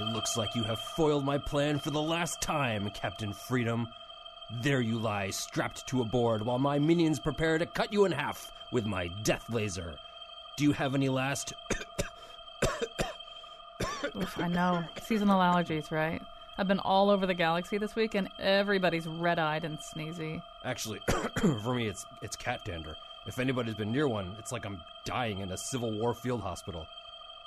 It looks like you have foiled my plan for the last time, Captain Freedom. There you lie, strapped to a board, while my minions prepare to cut you in half with my death laser. Do you have any last. Oof, I know. Seasonal allergies, right? I've been all over the galaxy this week, and everybody's red-eyed and sneezy. Actually, for me, it's it's cat dander. If anybody's been near one, it's like I'm dying in a Civil War field hospital.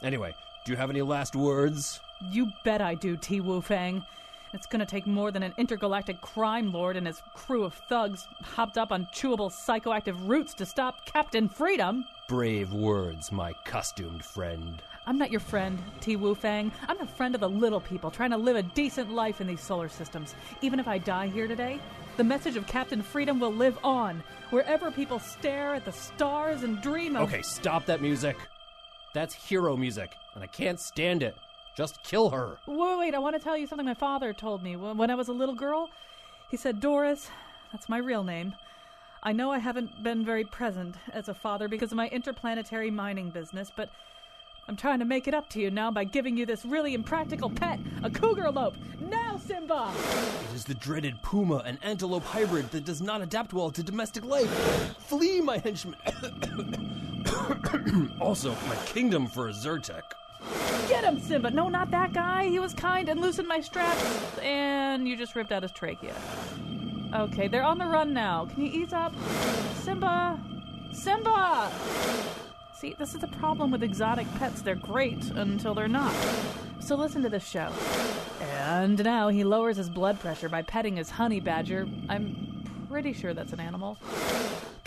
Anyway, do you have any last words? You bet I do, T. Wu Fang. It's gonna take more than an intergalactic crime lord and his crew of thugs hopped up on chewable psychoactive roots to stop Captain Freedom. Brave words, my costumed friend. I'm not your friend, T. Wu Fang. I'm the friend of the little people trying to live a decent life in these solar systems. Even if I die here today, the message of Captain Freedom will live on, wherever people stare at the stars and dream of. Okay, stop that music. That's hero music, and I can't stand it. Just kill her. Wait, wait, I want to tell you something my father told me when I was a little girl. He said, Doris, that's my real name. I know I haven't been very present as a father because of my interplanetary mining business, but I'm trying to make it up to you now by giving you this really impractical pet, a cougarlope. Now, Simba! It is the dreaded puma, an antelope hybrid that does not adapt well to domestic life. Flee, my henchman. also, my kingdom for a Zyrtec. Get him, Simba! No, not that guy. He was kind and loosened my straps, and you just ripped out his trachea. Okay, they're on the run now. Can you ease up? Simba! Simba! See, this is the problem with exotic pets. They're great until they're not. So listen to this show. And now he lowers his blood pressure by petting his honey badger. I'm pretty sure that's an animal.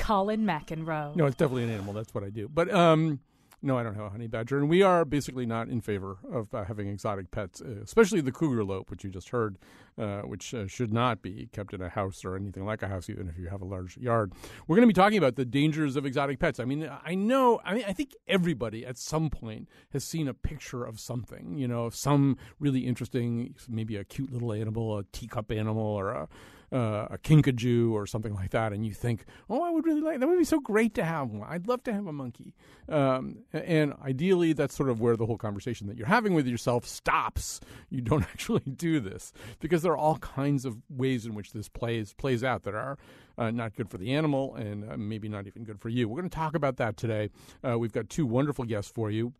Colin McEnroe. No, it's definitely an animal. That's what I do. But um, no, I don't have a honey badger, and we are basically not in favor of uh, having exotic pets, uh, especially the cougarlope, which you just heard, uh, which uh, should not be kept in a house or anything like a house, even if you have a large yard. We're going to be talking about the dangers of exotic pets. I mean, I know, I mean, I think everybody at some point has seen a picture of something, you know, some really interesting, maybe a cute little animal, a teacup animal, or a uh, a kinkajou or something like that, and you think, oh, I would really like that. Would be so great to have one. I'd love to have a monkey. Um, and ideally, that's sort of where the whole conversation that you're having with yourself stops. You don't actually do this because there are all kinds of ways in which this plays plays out that are. Uh, not good for the animal and uh, maybe not even good for you. We're going to talk about that today. Uh, we've got two wonderful guests for you.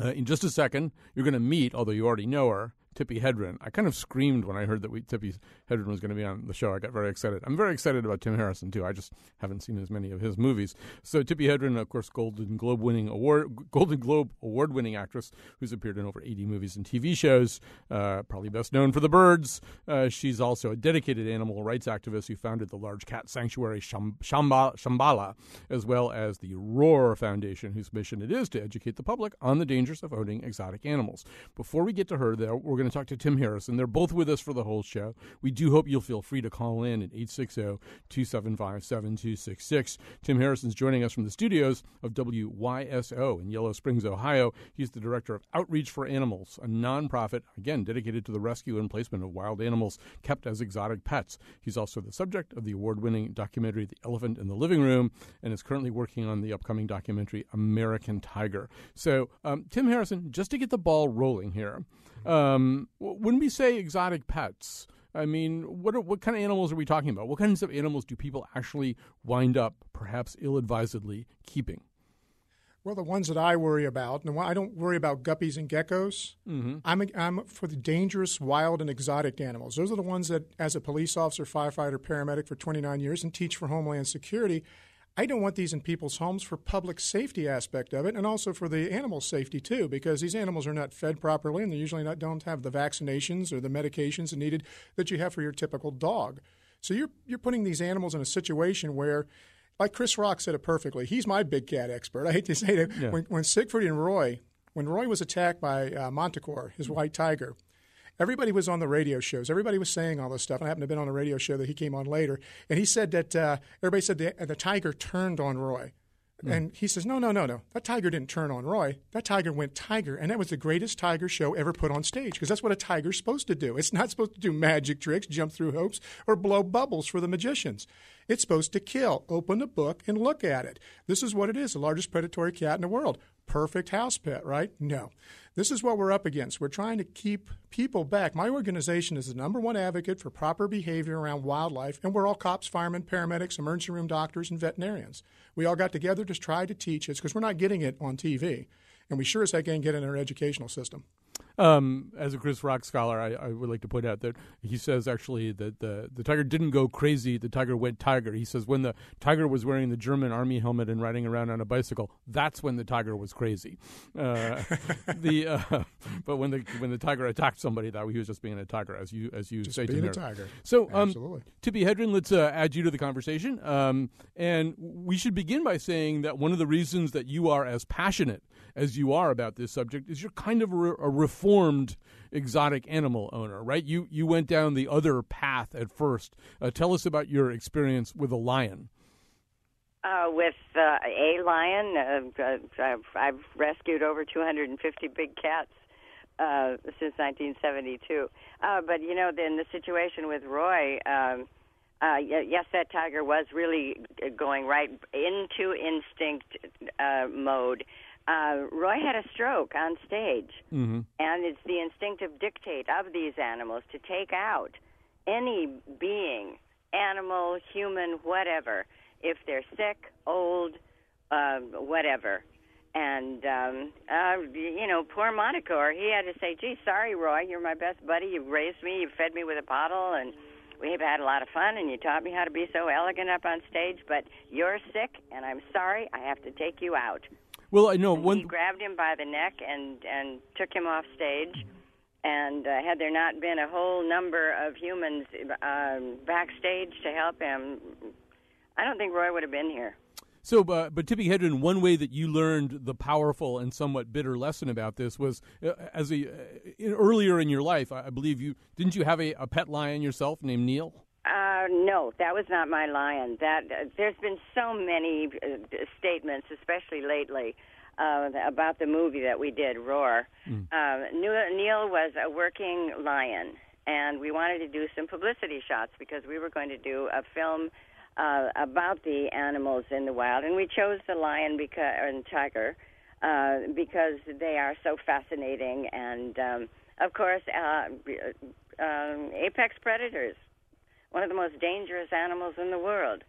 Uh, in just a second, you're going to meet, although you already know her, Tippi Hedren. I kind of screamed when I heard that we, Tippi Hedren was going to be on the show. I got very excited. I'm very excited about Tim Harrison too. I just haven't seen as many of his movies. So Tippi Hedren, of course, Golden Globe winning award, Golden Globe award winning actress who's appeared in over 80 movies and TV shows. Uh, probably best known for The Birds. Uh, she's also a dedicated animal rights activist who founded the large cat sanctuary Shambhala, Shambhala, as well as the Roar Foundation, whose mission it is to educate the public on the dangers of owning exotic animals. Before we get to her, though, we're going to talk to Tim Harrison. They're both with us for the whole show. We do hope you'll feel free to call in at 860 275 7266. Tim Harrison's joining us from the studios of WYSO in Yellow Springs, Ohio. He's the director of Outreach for Animals, a nonprofit, again, dedicated to the rescue and placement of wild animals kept as exotic pets. He's also the subject of the award winning documentary The Elephant in the Living Room and is currently working on the upcoming documentary American Tiger. So, um, Tim Harrison, just to get the ball rolling here, um, when we say exotic pets, I mean, what are, what kind of animals are we talking about? What kinds of animals do people actually wind up, perhaps ill-advisedly, keeping? Well, the ones that I worry about, and I don't worry about guppies and geckos. Mm-hmm. I'm, a, I'm for the dangerous, wild, and exotic animals. Those are the ones that, as a police officer, firefighter, paramedic for 29 years, and teach for Homeland Security, I don't want these in people's homes for public safety aspect of it, and also for the animal safety too, because these animals are not fed properly, and they usually not, don't have the vaccinations or the medications needed that you have for your typical dog. So you're you're putting these animals in a situation where, like Chris Rock said it perfectly. He's my big cat expert. I hate to say that yeah. when, when Siegfried and Roy, when Roy was attacked by uh, his white tiger, everybody was on the radio shows. Everybody was saying all this stuff. And I happened to have been on a radio show that he came on later. And he said that uh, everybody said the, the tiger turned on Roy. Mm. And he says, no, no, no, no. That tiger didn't turn on Roy. That tiger went tiger. And that was the greatest tiger show ever put on stage because that's what a tiger's supposed to do. It's not supposed to do magic tricks, jump through hoops, or blow bubbles for the magicians. It's supposed to kill. Open the book and look at it. This is what it is the largest predatory cat in the world perfect house pet, right? No. This is what we're up against. We're trying to keep people back. My organization is the number one advocate for proper behavior around wildlife, and we're all cops, firemen, paramedics, emergency room doctors, and veterinarians. We all got together to try to teach it because we're not getting it on TV, and we sure as heck ain't getting it in our educational system. Um, as a Chris Rock scholar, I, I, would like to point out that he says actually that the, the tiger didn't go crazy. The tiger went tiger. He says when the tiger was wearing the German army helmet and riding around on a bicycle, that's when the tiger was crazy. Uh, the uh, but when the when the tiger attacked somebody, that he was just being a tiger, as you as you just say. Being a tiger. So, um, Absolutely. Tippi Hedren, let's uh, add you to the conversation, um, and we should begin by saying that one of the reasons that you are as passionate as you are about this subject is you're kind of a, a reformed exotic animal owner, right? You you went down the other path at first. Uh, tell us about your experience with a lion. Uh, with uh, a lion, uh, uh I've, I've rescued over 250 big cats uh, since 1972. Uh, but you know, then the situation with Roy. Um, uh, yes, that tiger was really going right into instinct uh, mode uh, Roy had a stroke on stage, mm-hmm. and it's the instinctive dictate of these animals to take out any being, animal, human, whatever, if they're sick, old, uh, whatever. And um, uh, you know, poor Montecore, he had to say, "Gee, sorry, Roy, you're my best buddy. You've raised me, you've fed me with a bottle, and we've had a lot of fun, and you taught me how to be so elegant up on stage. But you're sick, and I'm sorry. I have to take you out." Well, I know one. He grabbed him by the neck and and took him off stage. And uh, had there not been a whole number of humans um, backstage to help him, I don't think Roy would have been here. So, uh, but Tippi Hedren, one way that you learned the powerful and somewhat bitter lesson about this was uh, as a uh, in, earlier in your life. I believe you didn't you have a, a pet lion yourself named Neil? Uh, no, that was not my lion. That uh, there's been so many uh, statements, especially lately, uh, about the movie that we did, Roar. Mm. Neil was a working lion, and we wanted to do some publicity shots because we were going to do a film uh, about the animals in the wild, and we chose the lion because and tiger uh, because they are so fascinating, and um, of course, uh, um, apex predators one of the most dangerous animals in the world.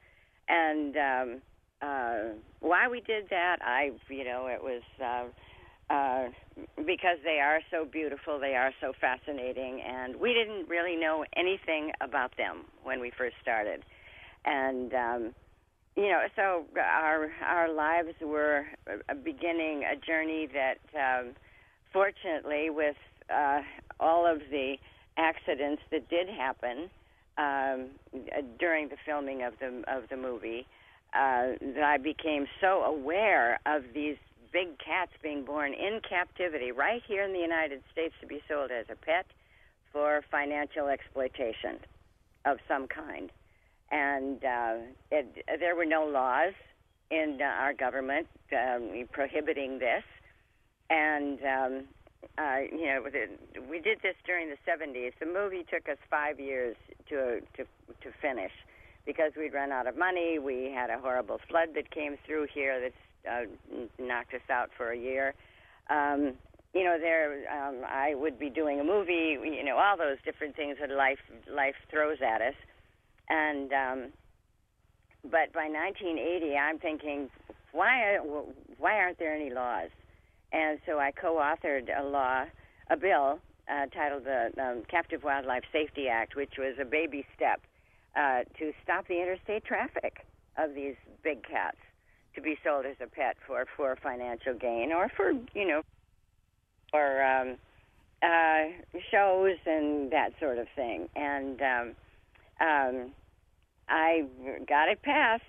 And um, uh, why we did that, I, you know, it was uh, uh, because they are so beautiful, they are so fascinating, and we didn't really know anything about them when we first started. And um, you know, so our our lives were beginning a journey that, um, fortunately, with uh, all of the accidents that did happen, um, during the filming of the of the movie uh, that I became so aware of these big cats being born in captivity right here in the United States to be sold as a pet for financial exploitation of some kind. And uh, it, there were no laws in uh, our government um, prohibiting this. And um, uh, you know, we did this during the 70s. The movie took us five years to to to finish because we'd run out of money. We had a horrible flood that came through here that uh, knocked us out for a year. Um, you know, there um, I would be doing a movie. You know, all those different things that life life throws at us, and um, but by 1980, I'm thinking, why why aren't there any laws? And so I co-authored a law, a bill uh, titled the um, Captive Wildlife Safety Act, which was a baby step uh, to stop the interstate traffic of these big cats to be sold as a pet for for financial gain or for you know for um, uh, shows and that sort of thing. And um, um, I got it passed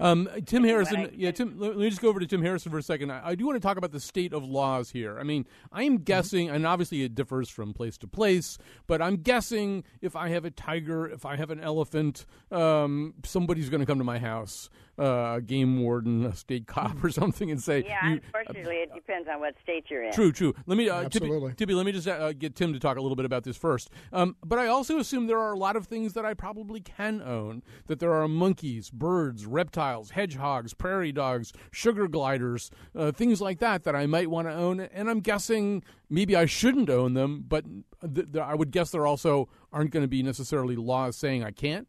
um, Tim Harrison, yeah, Tim. Let me just go over to Tim Harrison for a second. I, I, do want to talk about the state of laws here. I mean, I am mm-hmm. guessing, and obviously it differs from place to place, but I'm guessing if I have a tiger, if I have an elephant, um, somebody's going to come to my house. Uh, a game warden, a state cop, or something, and say, Yeah, you, unfortunately, it depends on what state you're in. True, true. Let me, uh, Tippi, Absolutely. Tippi, let me just uh, get Tim to talk a little bit about this first. Um, but I also assume there are a lot of things that I probably can own. That there are monkeys, birds, reptiles, hedgehogs, prairie dogs, sugar gliders, uh, things like that that I might want to own. And I'm guessing maybe I shouldn't own them, but th- th- I would guess there also aren't going to be necessarily laws saying I can't.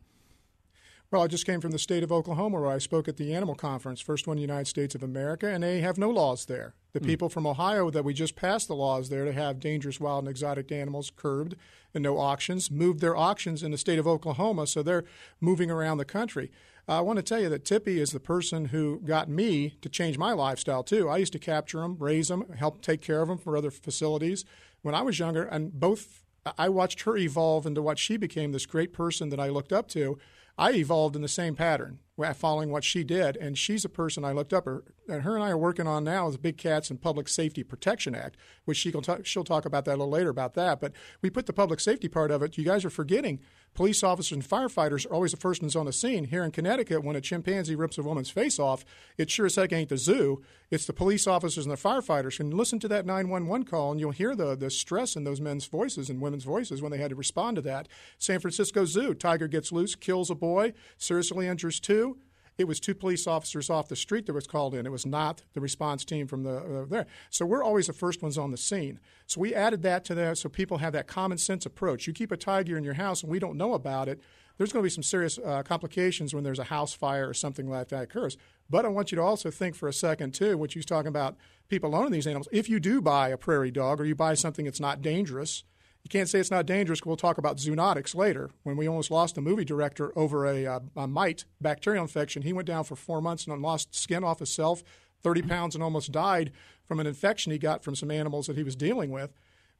Well, I just came from the state of Oklahoma where I spoke at the Animal Conference, first one in the United States of America, and they have no laws there. The hmm. people from Ohio that we just passed the laws there to have dangerous wild and exotic animals curbed and no auctions moved their auctions in the state of Oklahoma, so they're moving around the country. I want to tell you that Tippi is the person who got me to change my lifestyle too. I used to capture them, raise them, help take care of them for other facilities when I was younger, and both I watched her evolve into what she became this great person that I looked up to. I evolved in the same pattern, following what she did, and she's a person I looked up. Her and her and I are working on now is Big Cats and Public Safety Protection Act, which she will talk, she'll talk about that a little later about that. But we put the public safety part of it. You guys are forgetting police officers and firefighters are always the first ones on the scene. Here in Connecticut, when a chimpanzee rips a woman's face off, it sure as heck ain't the zoo. It's the police officers and the firefighters. And listen to that 911 call, and you'll hear the, the stress in those men's voices and women's voices when they had to respond to that. San Francisco Zoo, tiger gets loose, kills a boy, seriously injures two. It was two police officers off the street that was called in. It was not the response team from the uh, there. So we're always the first ones on the scene. So we added that to that so people have that common sense approach. You keep a tiger in your house and we don't know about it. There's going to be some serious uh, complications when there's a house fire or something like that occurs. But I want you to also think for a second too, what you was talking about people owning these animals. If you do buy a prairie dog or you buy something that's not dangerous, you can't say it's not dangerous. We'll talk about zoonotics later. When we almost lost a movie director over a, uh, a mite bacterial infection, he went down for four months and lost skin off himself, 30 pounds, and almost died from an infection he got from some animals that he was dealing with.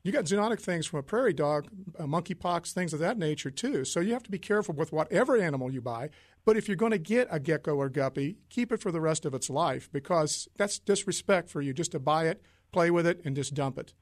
You got zoonotic things from a prairie dog, uh, monkeypox, things of that nature too. So you have to be careful with whatever animal you buy. But if you're going to get a gecko or guppy, keep it for the rest of its life because that's disrespect for you just to buy it, play with it, and just dump it.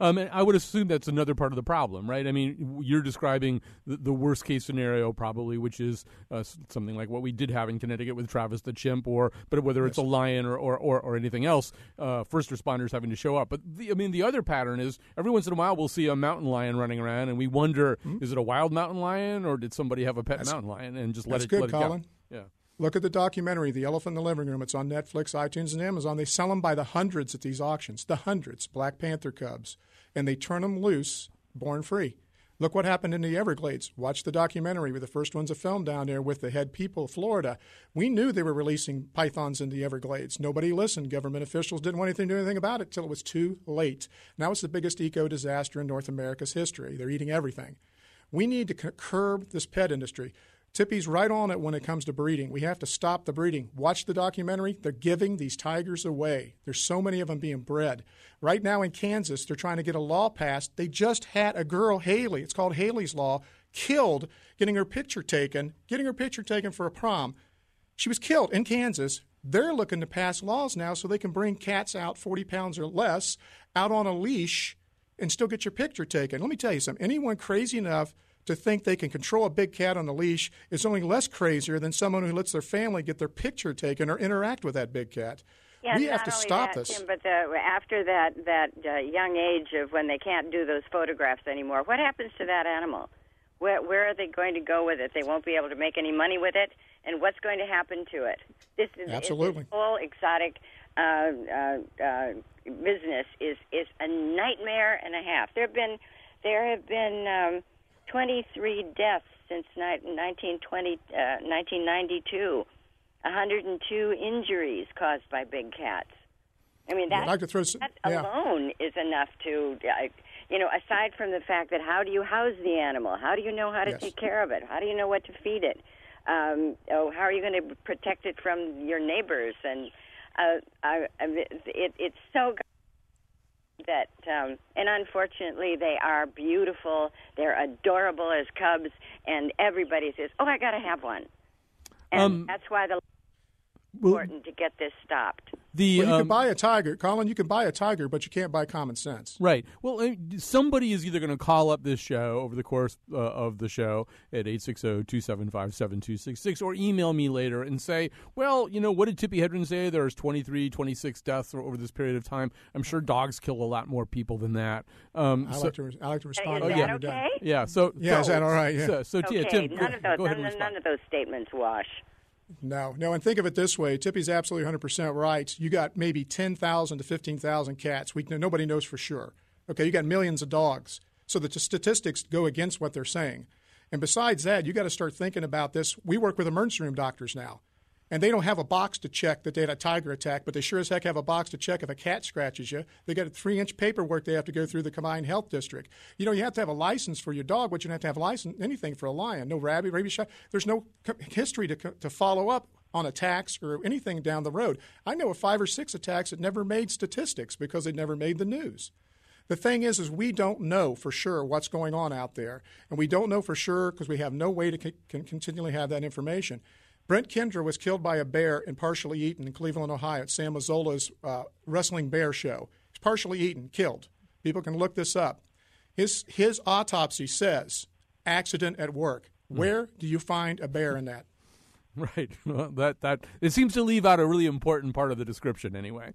Um, and I would assume that's another part of the problem, right? I mean, you're describing the, the worst case scenario, probably, which is uh, something like what we did have in Connecticut with Travis the chimp, or but whether it's a lion or or, or, or anything else, uh, first responders having to show up. But the, I mean, the other pattern is every once in a while we'll see a mountain lion running around, and we wonder, is it a wild mountain lion, or did somebody have a pet mountain lion and just let that's it good, let it Colin. go? Yeah. Look at the documentary, The Elephant in the Living Room. It's on Netflix, iTunes, and Amazon. They sell them by the hundreds at these auctions, the hundreds, Black Panther cubs, and they turn them loose, born free. Look what happened in the Everglades. Watch the documentary. The first ones to film down there with the head people of Florida. We knew they were releasing pythons in the Everglades. Nobody listened. Government officials didn't want anything to do anything about it till it was too late. Now it's the biggest eco disaster in North America's history. They're eating everything. We need to curb this pet industry. Tippi's right on it when it comes to breeding. We have to stop the breeding. Watch the documentary. They're giving these tigers away. There's so many of them being bred. Right now in Kansas, they're trying to get a law passed. They just had a girl, Haley, it's called Haley's Law, killed getting her picture taken, getting her picture taken for a prom. She was killed in Kansas. They're looking to pass laws now so they can bring cats out 40 pounds or less out on a leash and still get your picture taken. Let me tell you something. Anyone crazy enough to think they can control a big cat on the leash is only less crazier than someone who lets their family get their picture taken or interact with that big cat. Yeah, we have to stop that, this. Tim, but the, after that that uh, young age of when they can't do those photographs anymore, what happens to that animal? Where where are they going to go with it? They won't be able to make any money with it, and what's going to happen to it? This is Absolutely. This whole exotic uh, uh, uh, business is is a nightmare and a half. There have been there have been um, 23 deaths since ni- 1920, uh, 1992. 102 injuries caused by big cats. I mean, that, like to throw s- that yeah. alone is enough to, uh, you know, aside from the fact that how do you house the animal? How do you know how to Yes. take care of it? How do you know what to feed it? Um, oh, how are you going to protect it from your neighbors? And uh, I, I, it, it's so that, um, and unfortunately, they are beautiful. They're adorable as cubs, and everybody says, "Oh, I got to have one." And Um, that's why the Well, important to get this stopped. The Well, you um, can buy a tiger, Colin. You can buy a tiger, but you can't buy common sense. Right. Well, somebody is either going to call up this show over the course uh, of the show at 860-275-7266 or email me later and say, well, you know, what did Tippi Hedren say? There's 23, 26 deaths over this period of time. I'm sure dogs kill a lot more people than that. Um, I so- like to. I like to respond. Is to that when you're done. okay? yeah. So Yeah, is that all right? Yeah. So, so Okay, yeah, Tim, none go, of those go ahead none, respond. none of those statements wash. No, no, and think of it this way: Tippi's absolutely 100% right. You got maybe 10,000 to 15,000 cats. We nobody knows for sure. Okay, you got millions of dogs, so the t- statistics go against what they're saying. And besides that, you got to start thinking about this. We work with emergency room doctors now, and they don't have a box to check that they had a tiger attack, but they sure as heck have a box to check if a cat scratches you. They got a three-inch paperwork they have to go through the combined health district. You know, you have to have a license for your dog, but you don't have to have a license anything for a lion. No rabies, rabies shot. There's no history to to follow up on attacks or anything down the road. I know of five or six attacks that never made statistics because they never made the news. The thing is, is we don't know for sure what's going on out there, and we don't know for sure because we have no way to c- continually have that information. Brent Kandra was killed by a bear and partially eaten in Cleveland, Ohio, at Sam Mazzola's uh, wrestling bear show. He's partially eaten, killed. People can look this up. His his autopsy says accident at work. Where do you find a bear in that? Right. Well, that that it seems to leave out a really important part of the description anyway.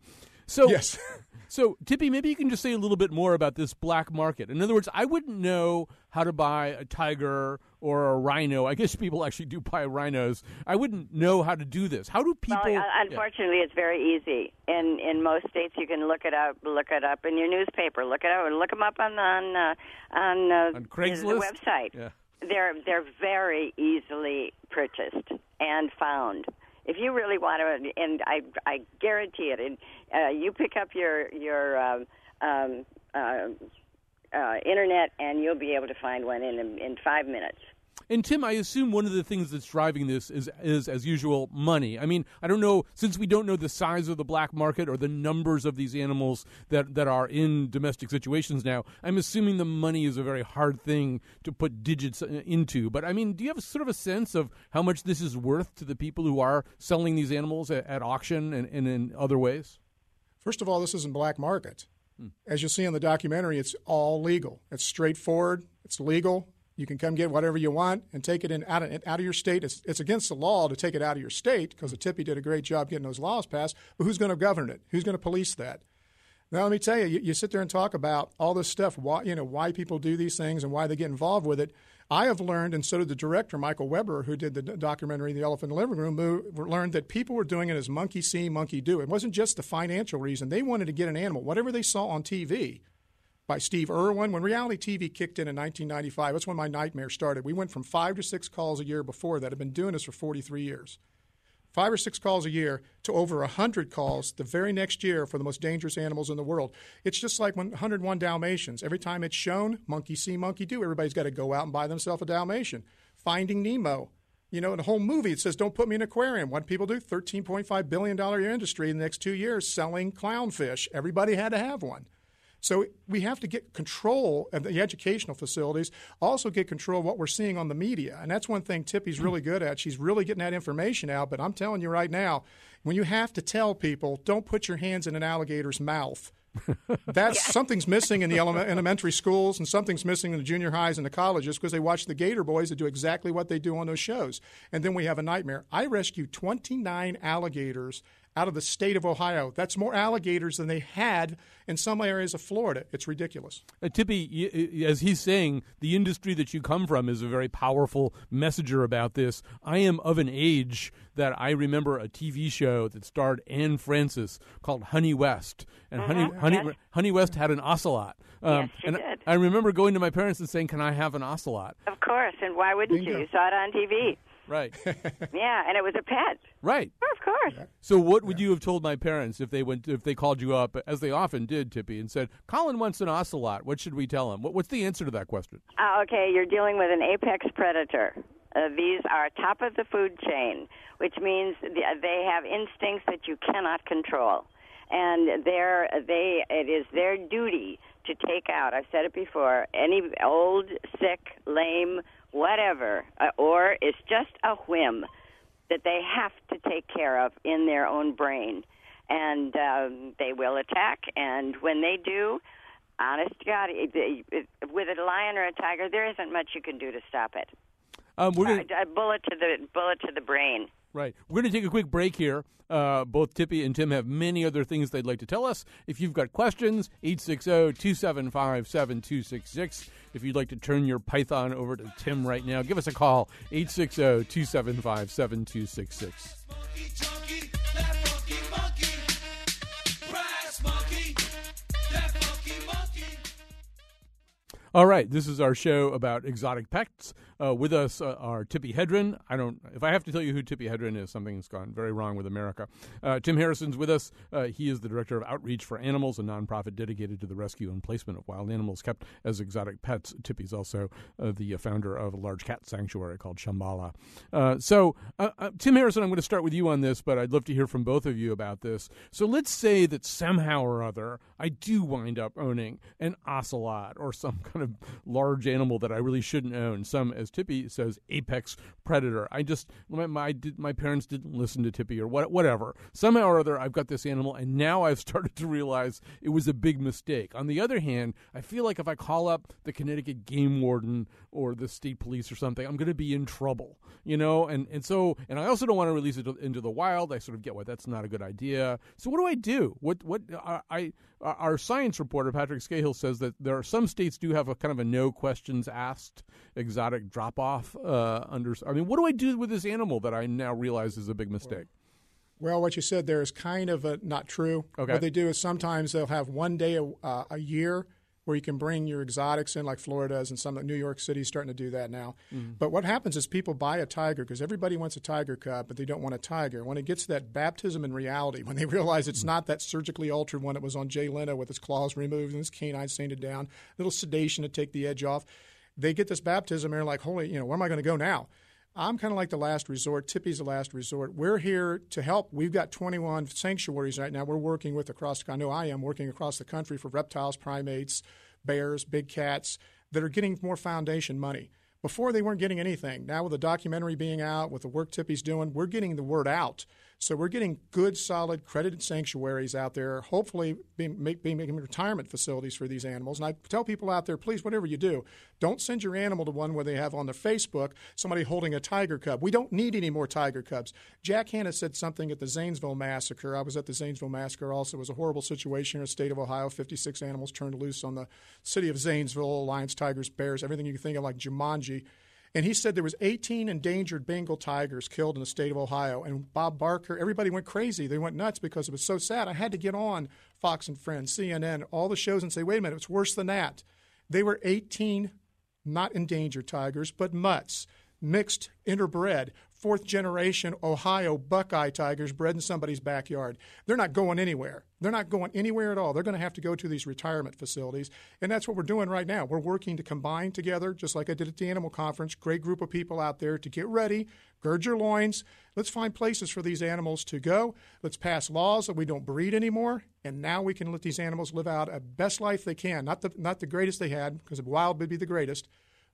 So Yes. So Tippi, maybe you can just say a little bit more about this black market. In other words, I wouldn't know how to buy a tiger or a rhino. I guess people actually do buy rhinos. I wouldn't know how to do this. How do people? Well, unfortunately, it's very easy. In in most states, you can look it up. Look it up in your newspaper. Look it up. Look them up on on uh, on, uh, On the Craigslist? website. Yeah. They're they're very easily purchased and found. If you really want to, and I I guarantee it, and uh, you pick up your your um, um, uh, uh, internet, and you'll be able to find one in in five minutes. And Tim, I assume one of the things that's driving this is, is, as usual, money. I mean, I don't know since we don't know the size of the black market or the numbers of these animals that, that are in domestic situations now. I'm assuming the money is a very hard thing to put digits uh, into. But I mean, do you have sort of a sense of how much this is worth to the people who are selling these animals at, at auction and, and in other ways? First of all, this isn't black market. As you'll see in the documentary, it's all legal. It's straightforward. It's legal. You can come get whatever you want and take it in out of, out of your state. It's, it's against the law to take it out of your state because the Tippi did a great job getting those laws passed. But who's going to govern it? Who's going to police that? Now, let me tell you, you, you sit there and talk about all this stuff, why, you know, why people do these things and why they get involved with it. I have learned, and so did the director, Michael Webber, who did the documentary The Elephant in the Living Room, who learned that people were doing it as monkey see, monkey do. It wasn't just the financial reason. They wanted to get an animal, whatever they saw on TV by Steve Irwin. When reality TV kicked in in 1995, that's when my nightmare started. We went from five to six calls a year before that. I've been doing this for 43 years five or six calls a year to over 100 calls the very next year for the most dangerous animals in the world. It's just like when 101 Dalmatians. Every time it's shown, monkey see, monkey do. Everybody's got to go out and buy themselves a Dalmatian. Finding Nemo. You know, in the whole movie, it says, don't put me in an aquarium. What people do? $13.5 billion industry in the next two years selling clownfish. Everybody had to have one. So we have to get control of the educational facilities, also get control of what we're seeing on the media. And that's one thing Tippi's really good at. She's really getting that information out. But I'm telling you right now, when you have to tell people, don't put your hands in an alligator's mouth. That's something's missing in the ele- elementary schools, and something's missing in the junior highs and the colleges because they watch the Gator Boys that do exactly what they do on those shows. And then we have a nightmare. I rescued 29 alligators out of the state of Ohio. That's more alligators than they had in some areas of Florida. It's ridiculous. Uh, Tippi, y- y- as he's saying, the industry that you come from is a very powerful messenger about this. I am of an age that I remember a TV show that starred Anne Francis called Honey West, and Honey Honey yes. Honey West had an ocelot. Um, Yes, she and did. I remember going to my parents and saying, "Can I have an ocelot?" Of course, and why wouldn't Bingo. you? You saw it on TV. Right, Yeah, and it was a pet. right. Of course. So, what would you have told my parents if they went if they called you up, as they often did, Tippi, and said, "Colin wants an ocelot. What should we tell him?" What, what's the answer to that question? Uh, okay, you're dealing with an apex predator. Uh, these are top of the food chain, which means they have instincts that you cannot control, and they're, they it is their duty to take out. I've said it before. Any old, sick, lame, whatever, uh, or it's just a whim that they have to take care of in their own brain. and um, they will attack. And when they do, honest to God, it, it, it, with a lion or a tiger, there isn't much you can do to stop it. Um, we're gonna, a bullet to the bullet to the brain. Right. We're going to take a quick break here. Uh, both Tippi and Tim have many other things they'd like to tell us. If you've got questions, 860 275 7266. If you'd like to turn your Python over to Tim right now, give us a call, 860 275 7266. All right, this is our show about exotic pets. Uh, with us uh, are Tippi Hedren. I don't. If I have to tell you who Tippi Hedren is, something's gone very wrong with America. Uh, Tim Harrison's with us. Uh, he is the director of Outreach for Animals, a nonprofit dedicated to the rescue and placement of wild animals kept as exotic pets. Tippi's also uh, the founder of a large cat sanctuary called Shambhala. Uh, so, Tim Harrison, I'm going to start with you on this, but I'd love to hear from both of you about this. So, let's say that somehow or other I do wind up owning an ocelot or some kind of large animal that I really shouldn't own. Some, as Tippi says, apex predator. I just my my, my parents didn't listen to Tippi or what, whatever. Somehow or other, I've got this animal, and now I've started to realize it was a big mistake. On the other hand, I feel like if I call up the Connecticut game warden or the state police or something, I'm going to be in trouble, you know. And and so and I also don't want to release it into the wild. I sort of get why that's not a good idea. So what do I do? What what uh, I, I our science reporter Patrick Skahill says that there are some states do have a kind of a no questions asked exotic drop off uh, under. I mean, what do I do with this animal that I now realize is a big mistake? Well, what you said there is kind of a, not true. Okay. What they do is sometimes they'll have one day a, uh, a year where you can bring your exotics in, like Florida does, and some of New York City is starting to do that now. Mm-hmm. But what happens is people buy a tiger because everybody wants a tiger cub, but they don't want a tiger. When it gets to that baptism in reality, when they realize it's mm-hmm. not that surgically altered one that was on Jay Leno with his claws removed and his canine sanded down, a little sedation to take the edge off, they get this baptism and they're like, holy, you know, where am I going to go now? I'm kind of like the last resort. Tippi's the last resort. We're here to help. We've got 21 sanctuaries right now. We're working with across. I know I am working across the country for reptiles, primates, bears, big cats that are getting more foundation money. Before they weren't getting anything. Now with the documentary being out, with the work Tippi's doing, we're getting the word out. So we're getting good, solid, credited sanctuaries out there, hopefully being, being making retirement facilities for these animals. And I tell people out there, please, whatever you do, don't send your animal to one where they have on their Facebook somebody holding a tiger cub. We don't need any more tiger cubs. Jack Hanna said something at the Zanesville massacre. I was at the Zanesville massacre also. It was a horrible situation in the state of Ohio. 56 animals turned loose on the city of Zanesville, lions, tigers, bears, everything you can think of like Jumanji. And he said there was 18 endangered Bengal tigers killed in the state of Ohio. And Bob Barker, everybody went crazy. They went nuts because it was so sad. I had to get on Fox and Friends, CNN, all the shows and say, wait a minute, it's worse than that. They were 18 not endangered tigers, but mutts, mixed, interbred, fourth generation Ohio Buckeye Tigers bred in somebody's backyard. They're not going anywhere. They're not going anywhere at all. They're going to have to go to these retirement facilities. And that's what we're doing right now. We're working to combine together, just like I did at the animal conference. Great group of people out there to get ready, gird your loins. Let's find places for these animals to go. Let's pass laws that we don't breed anymore. And now we can let these animals live out a best life they can. Not the, not the greatest they had, because the wild would be the greatest,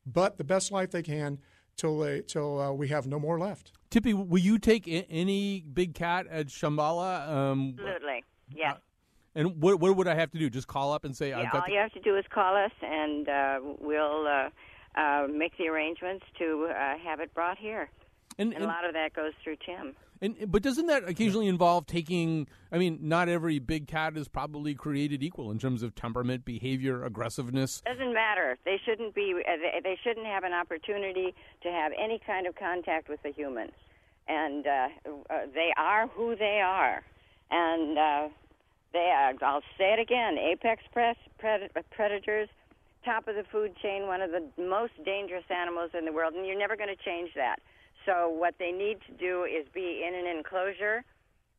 but the best life they can till they, till uh, we have no more left. Tippi, will you take I- any big cat at Shambhala? Um, Absolutely, yes. Uh, and what what would I have to do? Just call up and say yeah, I've got. All you have to do is call us, and uh, we'll uh, uh, make the arrangements to uh, have it brought here. And, and, and, a lot of that goes through Tim. And but doesn't that occasionally involve taking? I mean, not every big cat is probably created equal in terms of temperament, behavior, aggressiveness. Doesn't matter. They shouldn't be. Uh, they shouldn't have an opportunity to have any kind of contact with the humans, and uh, uh, they are who they are, and uh, they are. I'll say it again: apex press, pred- predators, top of the food chain, one of the most dangerous animals in the world, and you're never going to change that. So what they need to do is be in an enclosure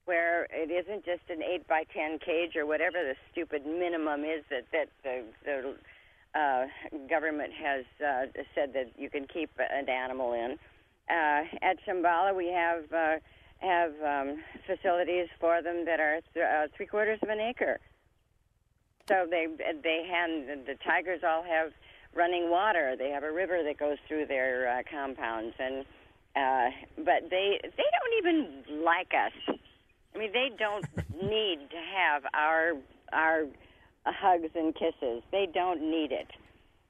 where it isn't just an eight by ten cage or whatever the stupid minimum is that that the, the uh, government has uh, said that you can keep an animal in. Uh, at Shambhala, we have uh, have um, facilities for them that are th- uh, three quarters of an acre. So they they hand the tigers all have running water. They have a river that goes through their uh, compounds and uh, but they they don't even like us. I mean, they don't need to have our our hugs and kisses. They don't need it,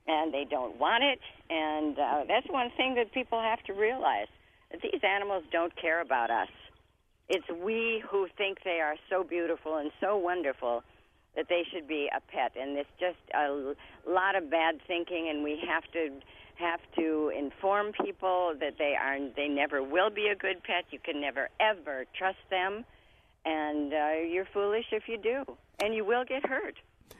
and they don't want it. And uh, that's one thing that people have to realize: that these animals don't care about us. It's we who think they are so beautiful and so wonderful that they should be a pet. And it's just a lot of bad thinking, and we have to have to inform people that they are they never will be a good pet. You can never ever trust them, and uh, you're foolish if you do, and you will get hurt.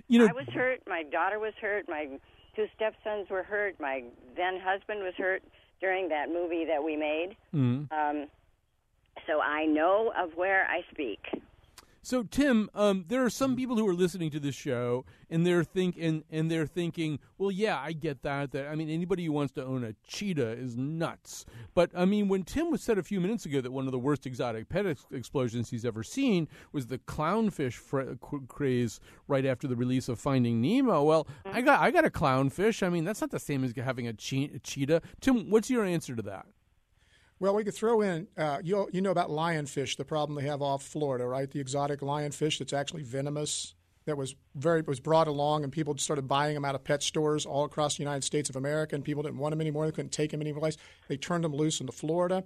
You know, I was hurt. My daughter was hurt. My two stepsons were hurt. My then husband was hurt during that movie that we made. Mm-hmm. Um, so I know of where I speak. So Tim, um, there are some people who are listening to this show and they're think and, and they're thinking, well, yeah, I get that. That I mean, anybody who wants to own a cheetah is nuts. But I mean, when Tim was said a few minutes ago that one of the worst exotic pet ex- explosions he's ever seen was the clownfish fr- craze right after the release of Finding Nemo. Well, I got I got a clownfish. I mean, that's not the same as having a, che- a cheetah. Tim, what's your answer to that? Well, we could throw in, uh, you, you know about lionfish, the problem they have off Florida, right? The exotic lionfish that's actually venomous, that was very was brought along, and people started buying them out of pet stores all across the United States of America, and people didn't want them anymore. They couldn't take them anymore. They turned them loose into Florida.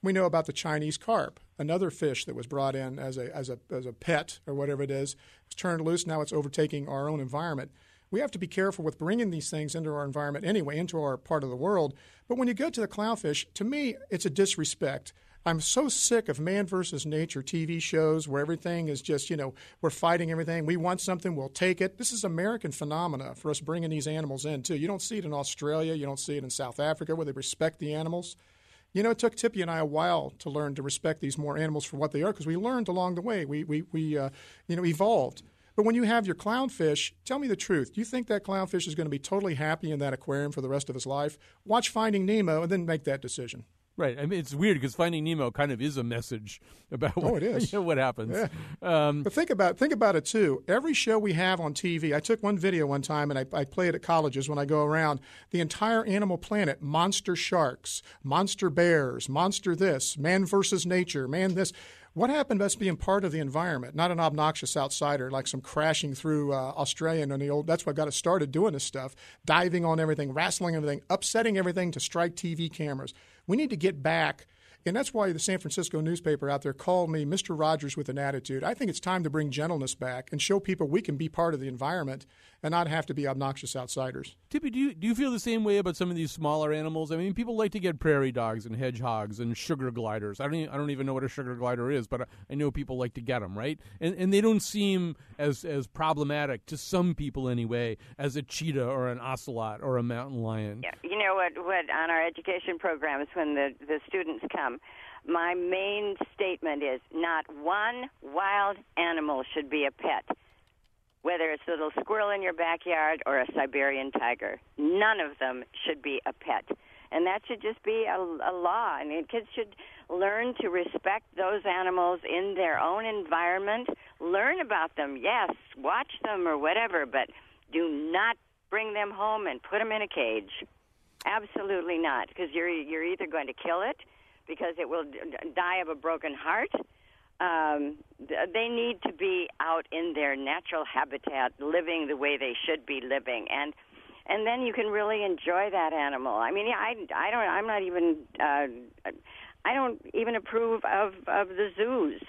We know about the Chinese carp, another fish that was brought in as a, as a, as a pet or whatever it is. Was turned loose. Now it's overtaking our own environment we have to be careful with bringing these things into our environment anyway, into our part of the world. But when you go to the clownfish, to me, it's a disrespect. I'm so sick of man versus nature TV shows where everything is just, you know, we're fighting everything. We want something, we'll take it. This is American phenomena for us bringing these animals in, too. You don't see it in Australia, you don't see it in South Africa where they respect the animals. You know, it took Tippi and I a while to learn to respect these more animals for what they are because we learned along the way. We, we, we uh, you know, evolved. But when you have your clownfish, tell me the truth. Do you think that clownfish is going to be totally happy in that aquarium for the rest of his life? Watch Finding Nemo and then make that decision. Right. I mean, it's weird because Finding Nemo kind of is a message about what, oh, it is. You know, what happens. Yeah. Um, but think about think about it too. Every show we have on TV, I took one video one time and I, I play it at colleges when I go around. The entire animal planet: monster sharks, monster bears, monster this, man versus nature, man this. What happened us being part of the environment, not an obnoxious outsider like some crashing through uh, Australia and the old? That's what got us started doing this stuff, diving on everything, wrestling everything, upsetting everything to strike TV cameras. We need to get back and that's why the San Francisco newspaper out there called me Mr. Rogers with an attitude. I think it's time to bring gentleness back and show people we can be part of the environment and not have to be obnoxious outsiders. Tippi, do you, do you feel the same way about some of these smaller animals? I mean, people like to get prairie dogs and hedgehogs and sugar gliders. I don't, even, I don't even know what a sugar glider is, but I know people like to get them, right? And, and they don't seem as, as problematic to some people anyway as a cheetah or an ocelot or a mountain lion. Yeah, you know what? What on our education programs when the the students come, my main statement is not one wild animal should be a pet. Whether it's a little squirrel in your backyard or a Siberian tiger, none of them should be a pet. And that should just be a, a law. I mean, kids should learn to respect those animals in their own environment. Learn about them, yes, watch them or whatever, but do not bring them home and put them in a cage. Absolutely not, because you're you're either going to kill it because it will die of a broken heart. Um, they need to be out in their natural habitat, living the way they should be living, and and then you can really enjoy that animal. I mean, I I don't I'm not even uh, I don't even approve of of the zoos.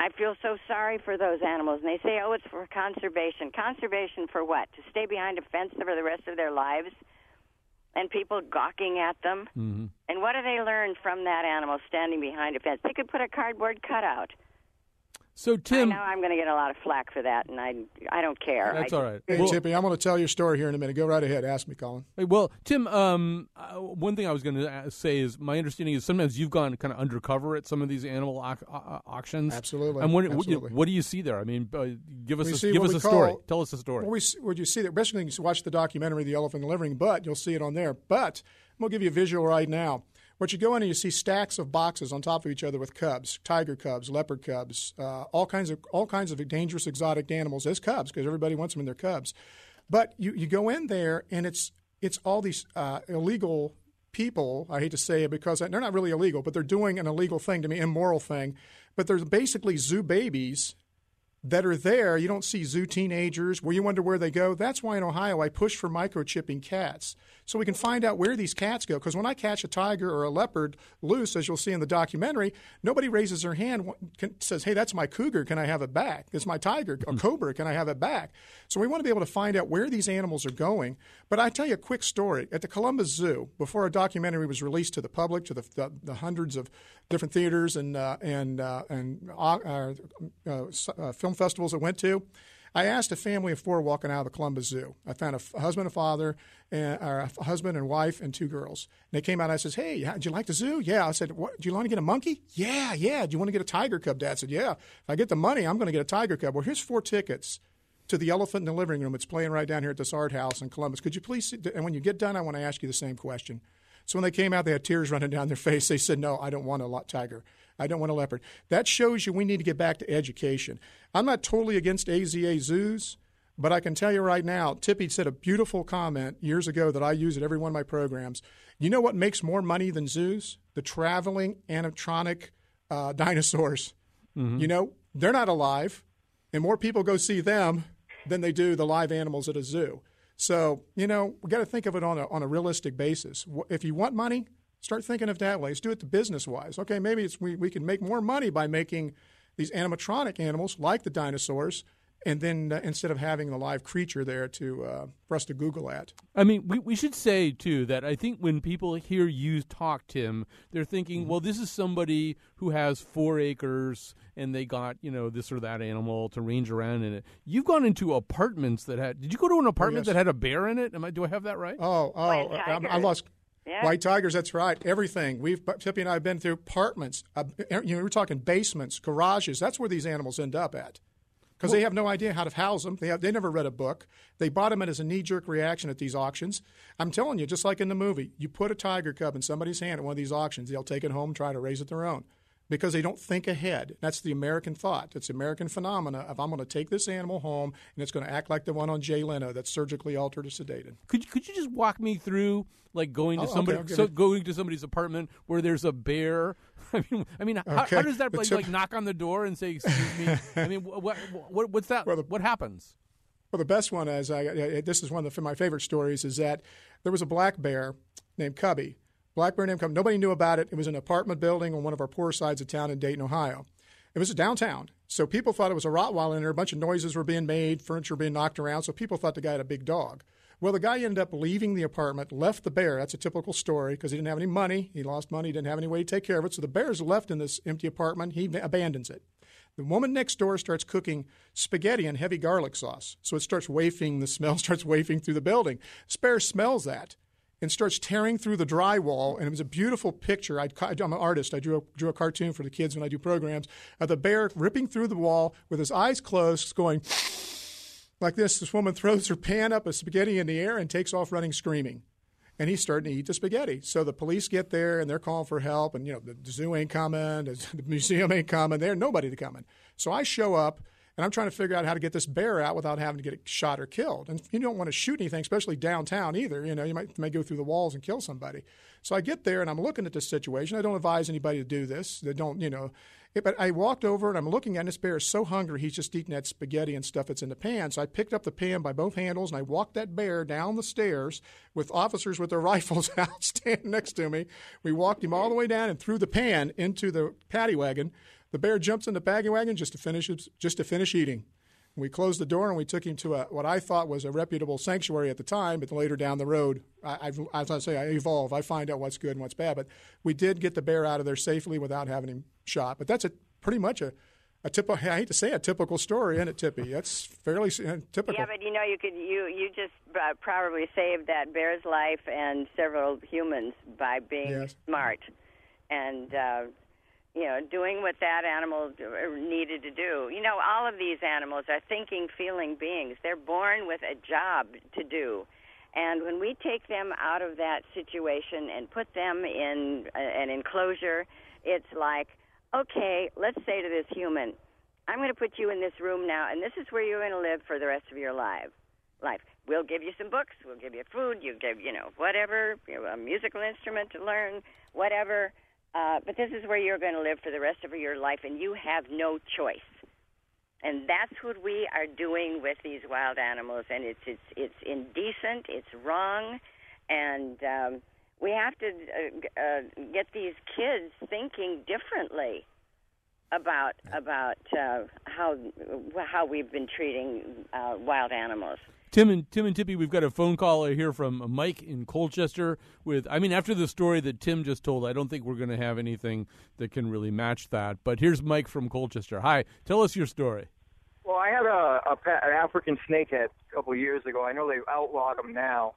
I feel so sorry for those animals, and they say, "Oh, it's for conservation." Conservation for what? To stay behind a fence for the rest of their lives? And people gawking at them. Mm-hmm. And what do they learn from that animal standing behind a fence? They could put a cardboard cutout. So Tim, I know I'm going to get a lot of flack for that, and I I don't care. That's I, all right. Hey, well, Tippi, I'm going to tell your story here in a minute. Go right ahead. Ask me, Colin. well, Tim, um, uh, one thing I was going to say is my understanding is sometimes you've gone kind of undercover at some of these animal au- au- auctions. Absolutely. And what, Absolutely. What, what do you see there? I mean, uh, give us We a, give us we a story. Tell us a story. Well, we, would you see that? Basically, you can watch the documentary, The Elephant in the Living, but you'll see it on there. But I'm going to give you a visual right now. What you go in and you see stacks of boxes on top of each other with cubs, tiger cubs, leopard cubs, uh, all kinds of all kinds of dangerous exotic animals as cubs because everybody wants them in their cubs. But you, you go in there and it's it's all these uh, illegal people. I hate to say it because they're not really illegal, but they're doing an illegal thing to me, immoral thing. but there's basically zoo babies that are there. You don't see zoo teenagers where you wonder where they go. That's why in Ohio I push for microchipping cats so we can find out where these cats go. Because when I catch a tiger or a leopard loose, as you'll see in the documentary, nobody raises their hand, says, "Hey, that's my cougar. Can I have it back? It's my tiger, a cobra. Can I have it back?" So we want to be able to find out where these animals are going. But I tell you a quick story at the Columbus Zoo before a documentary was released to the public, to the, the, the hundreds of different theaters and uh, and uh, and uh, uh, uh film festivals it went to. I asked a family of four walking out of the Columbus Zoo. I found a husband, a father, and a husband and wife, and two girls. And they came out. and I says, "Hey, do you like the zoo?" Yeah. I said, "What? Do you want to get a monkey?" Yeah, yeah. Do you want to get a tiger cub? Dad said, "Yeah. If I get the money, I'm going to get a tiger cub." Well, here's four tickets to the Elephant in the Living Room. It's playing right down here at this art house in Columbus. Could you please? And when you get done, I want to ask you the same question. So when they came out, they had tears running down their face. They said, "No, I don't want a lot tiger." I don't want a leopard. That shows you we need to get back to education. I'm not totally against AZA zoos, but I can tell you right now, Tippi said a beautiful comment years ago that I use at every one of my programs. You know what makes more money than zoos? The traveling animatronic uh, dinosaurs. Mm-hmm. You know, they're not alive, and more people go see them than they do the live animals at a zoo. So, you know, we got to think of it on a, on a realistic basis. If you want money, Start thinking of that way. Let's do it the business wise. Okay, maybe it's, we, we can make more money by making these animatronic animals like the dinosaurs and then uh, instead of having the live creature there to uh, for us to Google at. I mean, we we should say too that I think when people hear you talk, Tim, they're thinking, mm-hmm. well, this is somebody who has four acres and they got you know this or that animal to range around in it. You've gone into apartments that had. Did you go to an apartment oh, yes. that had a bear in it? Am I? Do I have that right? Oh, oh, I, I lost yeah. White tigers, that's right. Everything. We've Tippi and I have been through apartments. Uh, you know, we're talking basements, garages. That's where these animals end up at, because well, they have no idea how to house them. They have, they never read a book. They bought them as a knee jerk reaction at these auctions. I'm telling you, just like in the movie, you put a tiger cub in somebody's hand at one of these auctions, they'll take it home, try to raise it their own because they don't think ahead. That's the American thought. It's the American phenomena of I'm going to take this animal home and it's going to act like the one on Jay Leno that's surgically altered or sedated. Could could you just walk me through like going to oh, somebody okay, so, going to somebody's apartment where there's a bear? I mean, I mean, how, okay. how does that like, tip- like, knock on the door and say, "Excuse me"? I mean, what, what what's that? Well, the, what happens? Well, the best one is I, this is one of the, my favorite stories is that there was a black bear named Cubby Blackburn Income. Nobody knew about it. It was an apartment building on one of our poor sides of town in Dayton, Ohio. It was downtown. So people thought it was a Rottweiler in there. A bunch of noises were being made, furniture being knocked around. So people thought the guy had a big dog. Well, the guy ended up leaving the apartment, left the bear. That's a typical story because he didn't have any money. He lost money, didn't have any way to take care of it. So the bear's left in this empty apartment. He abandons it. The woman next door starts cooking spaghetti in heavy garlic sauce. So it starts wafting, the smell starts wafting through the building. Spare smells that and starts tearing through the drywall. And it was a beautiful picture. i am an artist. I drew a, drew a cartoon for the kids when I do programs of the bear ripping through the wall with his eyes closed, going like this. This woman throws her pan up a spaghetti in the air and takes off running, screaming. And he's starting to eat the spaghetti. So the police get there and they're calling for help. And, you know, the, zoo ain't coming, the museum ain't coming. There's nobody coming. So I show up and I'm trying to figure out how to get this bear out without having to get it shot or killed. And you don't want to shoot anything, especially downtown either. You know, you might may go through the walls and kill somebody. So I get there and I'm looking at this situation. I don't advise anybody to do this. They don't, you know. But I walked over and I'm looking at this bear is so hungry he's just eating that spaghetti and stuff that's in the pan. So I picked up the pan by both handles and I walked that bear down the stairs with officers with their rifles out standing next to me. We walked him all the way down and threw the pan into the paddy wagon the bear jumps in the baggy wagon just to finish just to finish eating. We closed the door and we took him to a, what I thought was a reputable sanctuary at the time, but later down the road, I, I, as I say, I evolve. I find out what's good and what's bad. But we did get the bear out of there safely without having him shot. But that's a pretty much a, a typical. I hate to say a typical story, isn't it, Tippi? That's fairly uh, typical. Yeah, but you know, you could you you just probably saved that bear's life and several humans by being yes. smart and uh, you know, doing what that animal uh, needed to do. You know, all of these animals are thinking, feeling beings. They're born with a job to do. And when we take them out of that situation and put them in uh, an enclosure, it's like, okay, let's say to this human, I'm going to put you in this room now, and this is where you're going to live for the rest of your life. Life. We'll give you some books. We'll give you food. You give, you know, whatever, you know, a musical instrument to learn, whatever Uh, but this is where you're going to live for the rest of your life, and you have no choice. And that's what we are doing with these wild animals, and it's it's it's indecent, it's wrong, and um, we have to uh, uh, get these kids thinking differently about about uh, how how we've been treating uh, wild animals. Tim and Tim and Tippi, we've got a phone call here from Mike in Colchester. With, I mean, after the story that Tim just told, I don't think we're going to have anything that can really match that. But here's Mike from Colchester. Hi, tell us your story. Well, I had a, a pet, an African snakehead a couple of years ago. I know they've outlawed them now.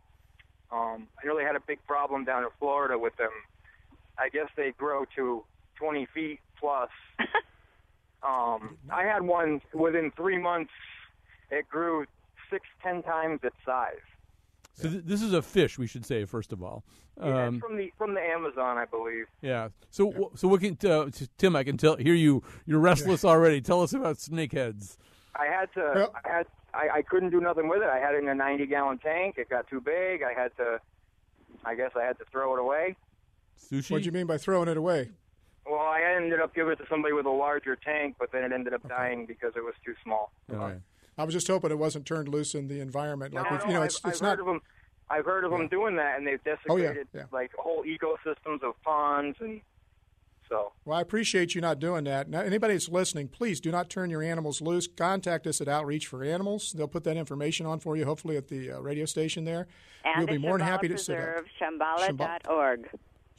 Um, I know they had a big problem down in Florida with them. I guess they grow to 20 feet plus. um, I had one within three months. It grew six, ten times its size. So th- this is a fish, we should say first of all. Yeah, um, from the from the Amazon, I believe. Yeah. So yeah. so what can uh, Tim? I can tell hear you. You're restless already. Tell us about snakeheads. I had to. Well, I had. I, I couldn't do nothing with it. I had it in a 90 gallon tank. It got too big. I had to. I guess I had to throw it away. Sushi. What do you mean by throwing it away? Well, I ended up giving it to somebody with a larger tank, but then it ended up okay. dying because it was too small. All right. I was just hoping it wasn't turned loose in the environment. Like no, if, you know, I've, it's, it's I've not. Heard of them, I've heard of yeah. them doing that, and they've desecrated oh, yeah, yeah. like whole ecosystems of ponds and. So. Well, I appreciate you not doing that. Now, anybody that's listening, please do not turn your animals loose. Contact us at Outreach for Animals. They'll put that information on for you, hopefully at the uh, radio station there. And we'll be more than happy to sit up. Shambala.org.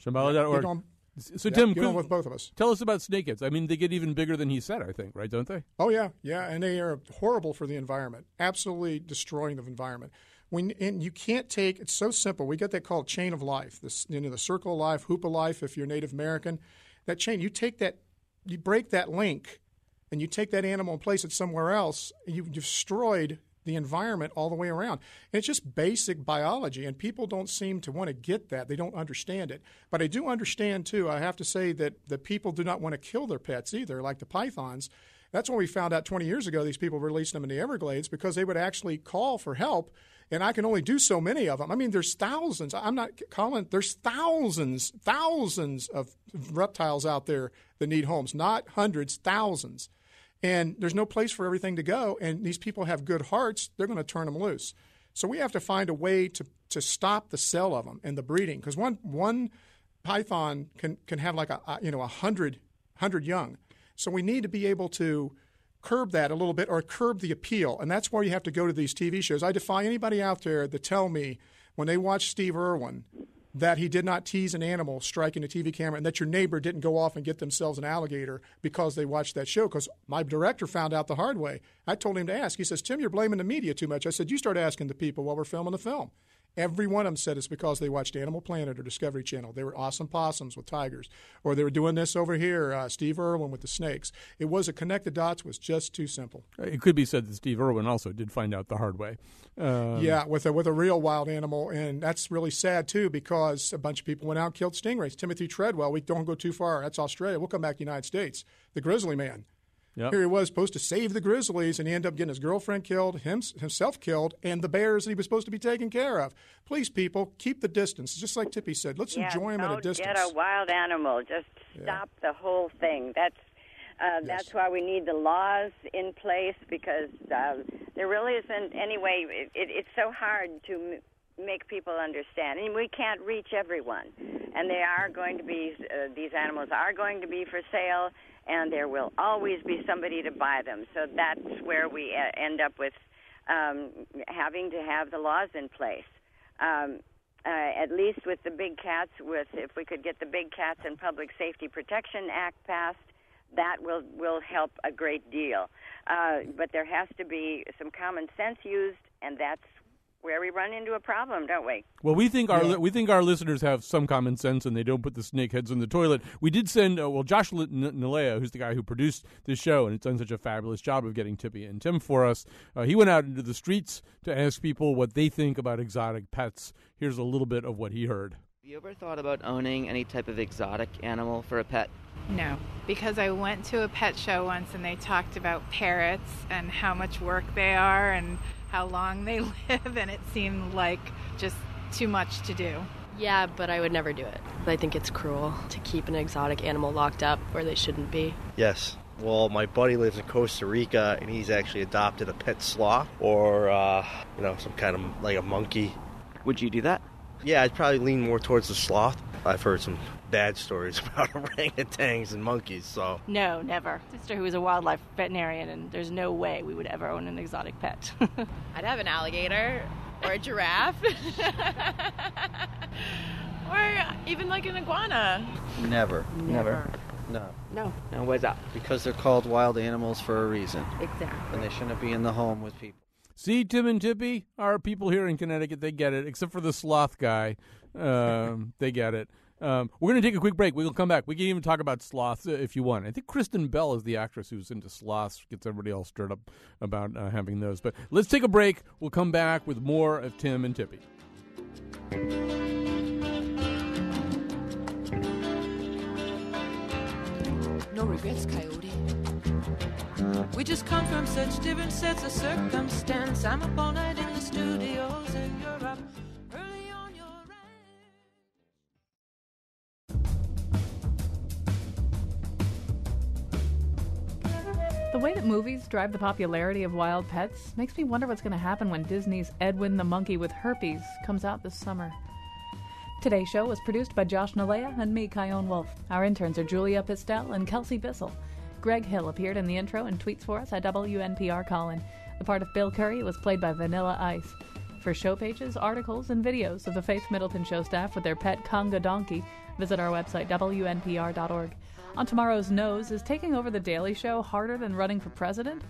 Shambala.org. So, Tim, get on with both of us. Tell us about snakeheads. I mean, they get even bigger than he said, I think, right? Don't they? Oh, yeah. Yeah. And they are horrible for the environment, absolutely destroying the environment. When, and you can't take it's so simple. We get that called chain of life, this, you know, the circle of life, hoop of life if you're Native American. That chain, you take that, you break that link, and you take that animal and place it somewhere else, And you've destroyed the environment all the way around. And it's just basic biology, and people don't seem to want to get that. They don't understand it. But I do understand, too, I have to say that the people do not want to kill their pets either, like the pythons. That's when we found out 20 years ago these people released them in the Everglades because they would actually call for help. And I can only do so many of them. I mean, there's thousands. I'm not calling, there's thousands, thousands of reptiles out there that need homes, not hundreds, thousands and there's no place for everything to go. And these people have good hearts; they're going to turn them loose. So we have to find a way to to stop the sale of them and the breeding because one one python can can have like a, you know a hundred hundred young. So we need to be able to curb that a little bit or curb the appeal, and that's where you have to go to these TV shows. I defy anybody out there to tell me when they watch Steve Irwin that he did not tease an animal striking a TV camera and that your neighbor didn't go off and get themselves an alligator because they watched that show. Because my director found out the hard way. I told him to ask. He says, Tim, you're blaming the media too much. I said, You start asking the people while we're filming the film. Every one of them said it's because they watched Animal Planet or Discovery Channel. They were awesome possums with tigers, or they were doing this over here, uh, Steve Irwin with the snakes. It was a connect the dots was just too simple. It could be said that Steve Irwin also did find out the hard way. Um, yeah, with a with a real wild animal, and that's really sad too because a bunch of people went out and killed stingrays. Timothy Treadwell, we don't go too far. That's Australia. We'll come back to the United States. The grizzly man Yep. Here he was supposed to save the Grizzlies, and he ended up getting his girlfriend killed, him, himself killed, and the bears that he was supposed to be taking care of. Please, people, keep the distance. Just like Tippi said, let's yeah, enjoy him at a distance. Get a wild animal. Just stop yeah. the whole thing. That's uh, yes. That's why we need the laws in place because uh, there really isn't any way. It, it, it's so hard to m- make people understand, and we can't reach everyone. And they are going to be; uh, these animals are going to be for sale and there will always be somebody to buy them. So that's where we uh, end up with um, having to have the laws in place. Um, uh, at least with the big cats, with if we could get the Big Cats and Public Safety Protection Act passed, that will will help a great deal. Uh, but there has to be some common sense used, and that's where we run into a problem, don't we? Well, we think our yeah. we think our listeners have some common sense and they don't put the snake heads in the toilet. We did send uh, well Josh N- Nilaya, who's the guy who produced this show and it's done such a fabulous job of getting Tippi and Tim for us. Uh, he went out into the streets to ask people what they think about exotic pets. Here's a little bit of what he heard. Have you ever thought about owning any type of exotic animal for a pet? No, because I went to a pet show once and they talked about parrots and how much work they are and how long they live, and it seemed like just too much to do. Yeah, but I would never do it. I think it's cruel to keep an exotic animal locked up where they shouldn't be. Yes. Well, my buddy lives in Costa Rica, and he's actually adopted a pet sloth, or uh, you know, some kind of like a monkey. Would you do that? Yeah, I'd probably lean more towards the sloth. I've heard some bad stories about orangutans and monkeys, so. No, never. Sister, who is a wildlife veterinarian, and there's no way we would ever own an exotic pet. I'd have an alligator or a giraffe. or even like an iguana. Never. Never. No. No. And why's that? Because they're called wild animals for a reason. Exactly. And they shouldn't be in the home with people. See, Tim and Tippi, our people here in Connecticut, they get it, except for the sloth guy. Um, they get it. Um, we're going to take a quick break. We'll come back. We can even talk about sloths uh, if you want. I think Kristen Bell is the actress who's into sloths, gets everybody all stirred up about uh, having those. But let's take a break. We'll come back with more of Tim and Tippi. No regrets, Coyote. We just come from such different sets of circumstance. I'm up all night in the studios, and you're The way that movies drive the popularity of wild pets makes me wonder what's going to happen when Disney's Edwin the Monkey with Herpes comes out this summer. Today's show was produced by Josh Nilaya and me, Chion Wolf. Our interns are Julia Pistel and Kelsey Bissell. Greg Hill appeared in the intro and tweets for us at WNPR Colin. The part of Bill Curry was played by Vanilla Ice. For show pages, articles, and videos of the Faith Middleton show staff with their pet Conga donkey, visit our website, WNPR.org. On tomorrow's Nose, is taking over The Daily Show harder than running for president?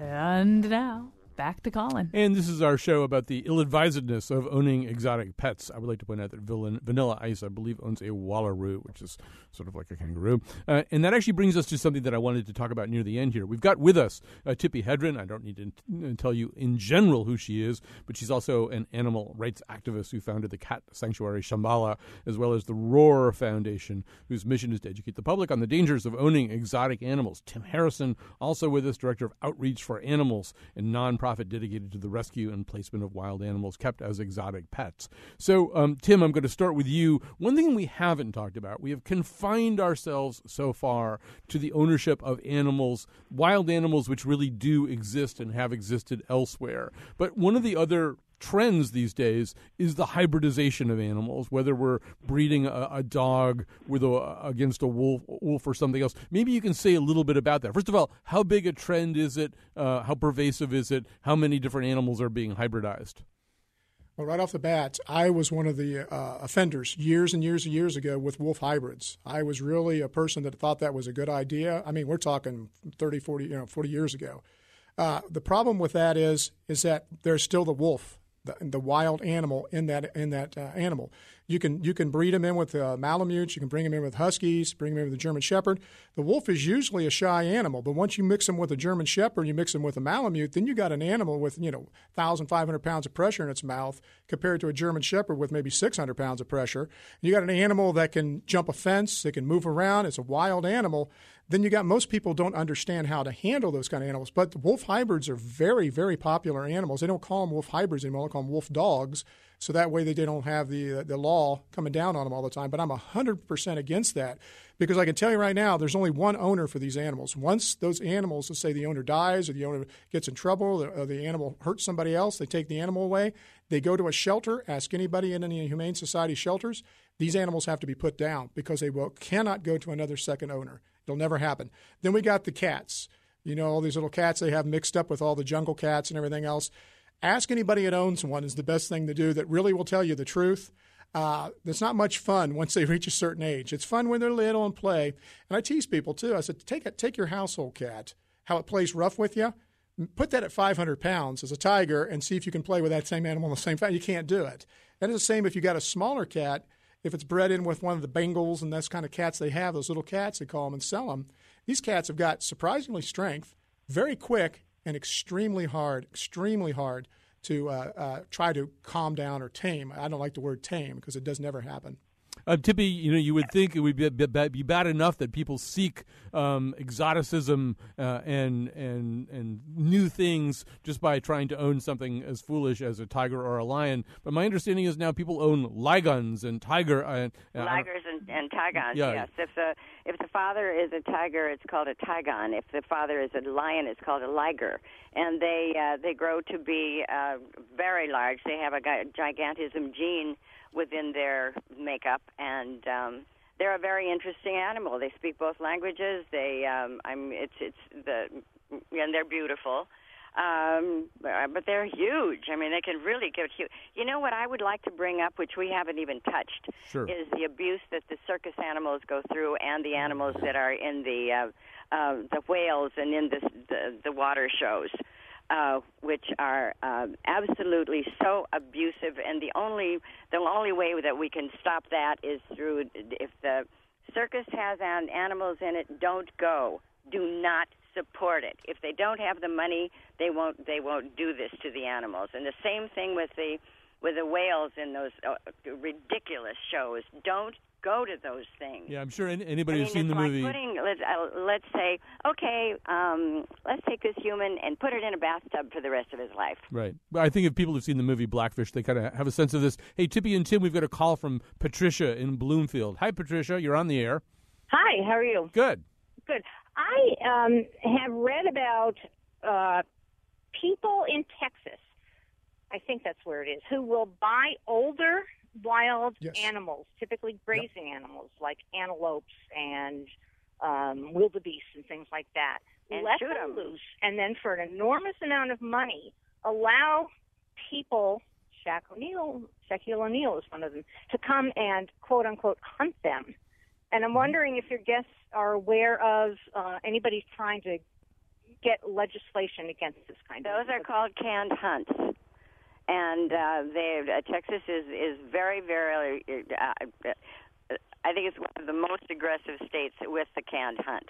And now, back to Colin. And this is our show about the ill-advisedness of owning exotic pets. I would like to point out that Villain, Vanilla Ice, I believe, owns a wallaroo, which is sort of like a kangaroo. Uh, and that actually brings us to something that I wanted to talk about near the end here. We've got with us uh, Tippi Hedren. I don't need to t- tell you in general who she is, but she's also an animal rights activist who founded the cat sanctuary Shambala, as well as the Roar Foundation, whose mission is to educate the public on the dangers of owning exotic animals. Tim Harrison, also with us, director of Outreach for Animals, a nonprofit dedicated to the rescue and placement of wild animals kept as exotic pets. So, um, Tim, I'm going to start with you. One thing we haven't talked about, we have confined ourselves so far to the ownership of animals, wild animals, which really do exist and have existed elsewhere. But one of the other trends these days is the hybridization of animals. Whether we're breeding a, a dog with a, against a wolf, wolf or something else. Maybe you can say a little bit about that. First of all, how big a trend is it? Uh, how pervasive is it? How many different animals are being hybridized? Well, right off the bat, I was one of the uh, offenders years and years and years ago with wolf hybrids. I was really a person that thought that was a good idea. I mean, we're talking 30, 40, you know, 40 years ago. Uh, the problem with that is is that there's still the wolf, the, the wild animal in that in that uh, animal. You can you can breed them in with uh, Malamutes. You can bring them in with Huskies. Bring them in with a German Shepherd. The wolf is usually a shy animal, but once you mix them with a German Shepherd, you mix them with a Malamute, then you got an animal with you know 1,500 pounds of pressure in its mouth compared to a German Shepherd with maybe 600 pounds of pressure. You got an animal that can jump a fence. It can move around. It's a wild animal then you got most people don't understand how to handle those kind of animals. But wolf hybrids are very, very popular animals. They don't call them wolf hybrids anymore; they call them wolf dogs. So that way they don't have the uh, the law coming down on them all the time. But I'm hundred percent against that because I can tell you right now, there's only one owner for these animals. Once those animals, let's say the owner dies or the owner gets in trouble or the animal hurts somebody else, they take the animal away. They go to a shelter. Ask anybody in any humane society shelters. These animals have to be put down because they will cannot go to another second owner. It'll never happen. Then we got the cats. You know, all these little cats they have mixed up with all the jungle cats and everything else. Ask anybody that owns one is the best thing to do that really will tell you the truth. Uh, it's not much fun once they reach a certain age. It's fun when they're little and play. And I tease people too. I said, take it, take your household cat, how it plays rough with you, put that at 500 pounds as a tiger, and see if you can play with that same animal in the same fashion. You can't do it. And it's the same if you got a smaller cat if it's bred in with one of the Bengals and those kind of cats they have, those little cats they call them and sell them, these cats have got surprisingly strength, very quick, and extremely hard, extremely hard to uh, uh, try to calm down or tame. I don't like the word tame because it does never happen. Uh, Tippi, you know, you would think it would be, be, be bad enough that people seek um, exoticism uh, and and and new things just by trying to own something as foolish as a tiger or a lion. But my understanding is now people own ligons and tiger. Uh, Ligers and, and tigons. Yeah. Yes. If the if the father is a tiger, it's called a tigon. If the father is a lion, it's called a liger. And they uh, they grow to be uh, very large. They have a gigantism gene within their makeup, and um, they're a very interesting animal. They speak both languages. They um, I'm it's it's the and they're beautiful. Um, but they're huge. I mean, they can really get huge. You know what I would like to bring up, which we haven't even touched, Sure. is the abuse that the circus animals go through, and the animals that are in the uh, uh, the whales and in the the, the water shows. Uh, which are um, absolutely so abusive, and the only the only way that we can stop that is through if the circus has an animals in it, don't go. Do not support it. If they don't have the money, they won't they won't do this to the animals. And the same thing with the with the whales in those uh, ridiculous shows. Don't go to those things. Yeah, I'm sure any, anybody I who's seen the like movie. Putting, let's, uh, let's say, okay, um, let's take this human and put it in a bathtub for the rest of his life. Right. But I think if people have seen the movie Blackfish, they kind of have a sense of this. Hey, Tippi and Tim, we've got a call from Patricia in Bloomfield. Hi, Patricia. You're on the air. Hi, how are you? Good. Good. I um, have read about uh, people in Texas, I think that's where it is, who will buy older wild Yes. animals, typically grazing animals like antelopes and um, wildebeest and things like that. And let shoot them 'em. loose, and then for an enormous amount of money, allow people. Shaq O'Neal, Shaquille O'Neal is one of them, to come and quote unquote hunt them. And I'm wondering if your guests are aware of uh, anybody trying to get legislation against this kind of. Those are called canned hunts, and uh, they uh, Texas is is very very. Uh, I think it's one of the most aggressive states with the canned hunt,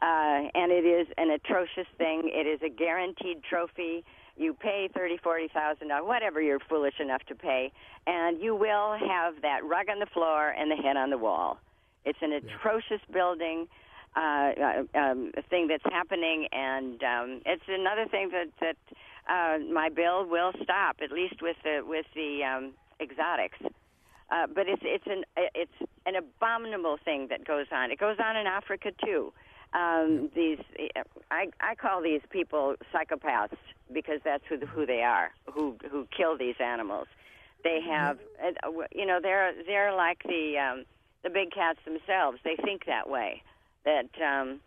uh, and it is an atrocious thing. It is a guaranteed trophy. You pay thirty, forty thousand dollars, whatever you're foolish enough to pay, and you will have that rug on the floor and the head on the wall. It's an atrocious building uh, uh, um, thing that's happening, and um, it's another thing that that uh, my bill will stop, at least with the with the um, exotics. Uh, but it's it's an it's an abominable thing that goes on. It goes on in Africa too. Um, these I I call these people psychopaths because that's who who they are. Who who kill these animals. They have uh, you know they're they're like the um, the big cats themselves. They think that way. That um,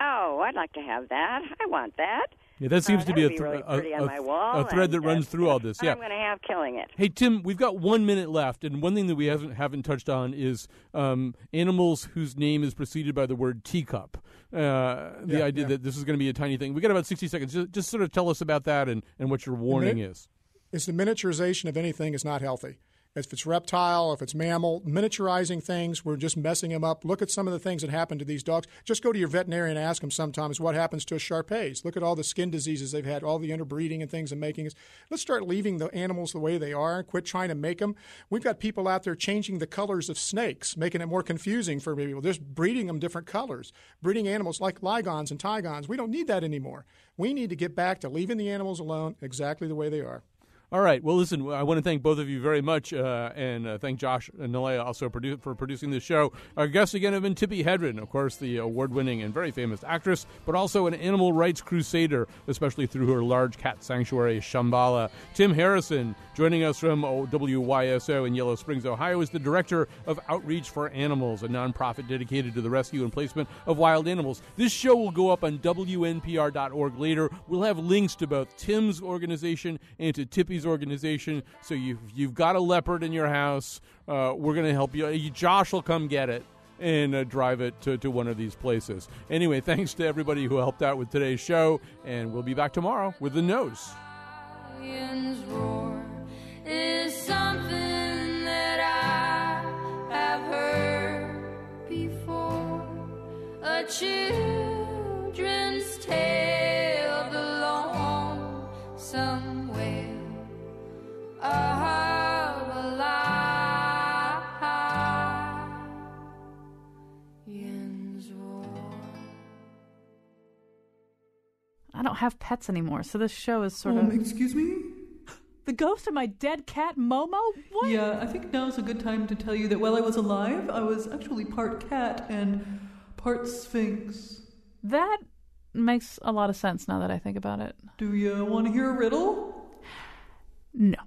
oh, I'd like to have that. I want that. Yeah, that seems Uh, to be a, that'd th- really a, a- wall, a thread that and, runs uh, through all this. Yeah. I'm going to have killing it. Hey Tim, we've got one minute left, and one thing that we haven't haven't touched on is um, animals whose name is preceded by the word teacup. Uh, the Yeah, idea yeah. that this is going to be a tiny thing. We got about sixty seconds. Just, just sort of tell us about that and, and what your warning minute- is. is the miniaturization of anything is not healthy. If it's reptile, if it's mammal, miniaturizing things, we're just messing them up. Look at some of the things that happen to these dogs. Just go to your veterinarian and ask them sometimes what happens to a Shar-Peis. Look at all the skin diseases they've had, all the interbreeding and things and making. Us. Let's start leaving the animals the way they are and quit trying to make them. We've got people out there changing the colors of snakes, making it more confusing for people. They're just breeding them different colors, breeding animals like ligons and tigons. We don't need that anymore. We need to get back to leaving the animals alone exactly the way they are. All right. Well, listen, I want to thank both of you very much, uh, and uh, thank Josh and Nilaya also produ- for producing this show. Our guests again have been Tippi Hedren, of course, the award-winning and very famous actress, but also an animal rights crusader, especially through her large cat sanctuary, Shambala. Tim Harrison, joining us from WYSO in Yellow Springs, Ohio, is the director of Outreach for Animals, a nonprofit dedicated to the rescue and placement of wild animals. This show will go up on WNPR.org later. We'll have links to both Tim's organization and to Organization. So you've, you've got a leopard in your house. Uh, we're going to help you. Josh will come get it and uh, drive it to, to one of these places. Anyway, thanks to everybody who helped out with today's show, and we'll be back tomorrow with the nose. lion's roar I don't have pets anymore, so this show is sort um, of. Excuse me? The ghost of my dead cat, Momo? What? Yeah, I think now's a good time to tell you that while I was alive, I was actually part cat and part sphinx. That makes a lot of sense now that I think about it. Do you want to hear a riddle? No.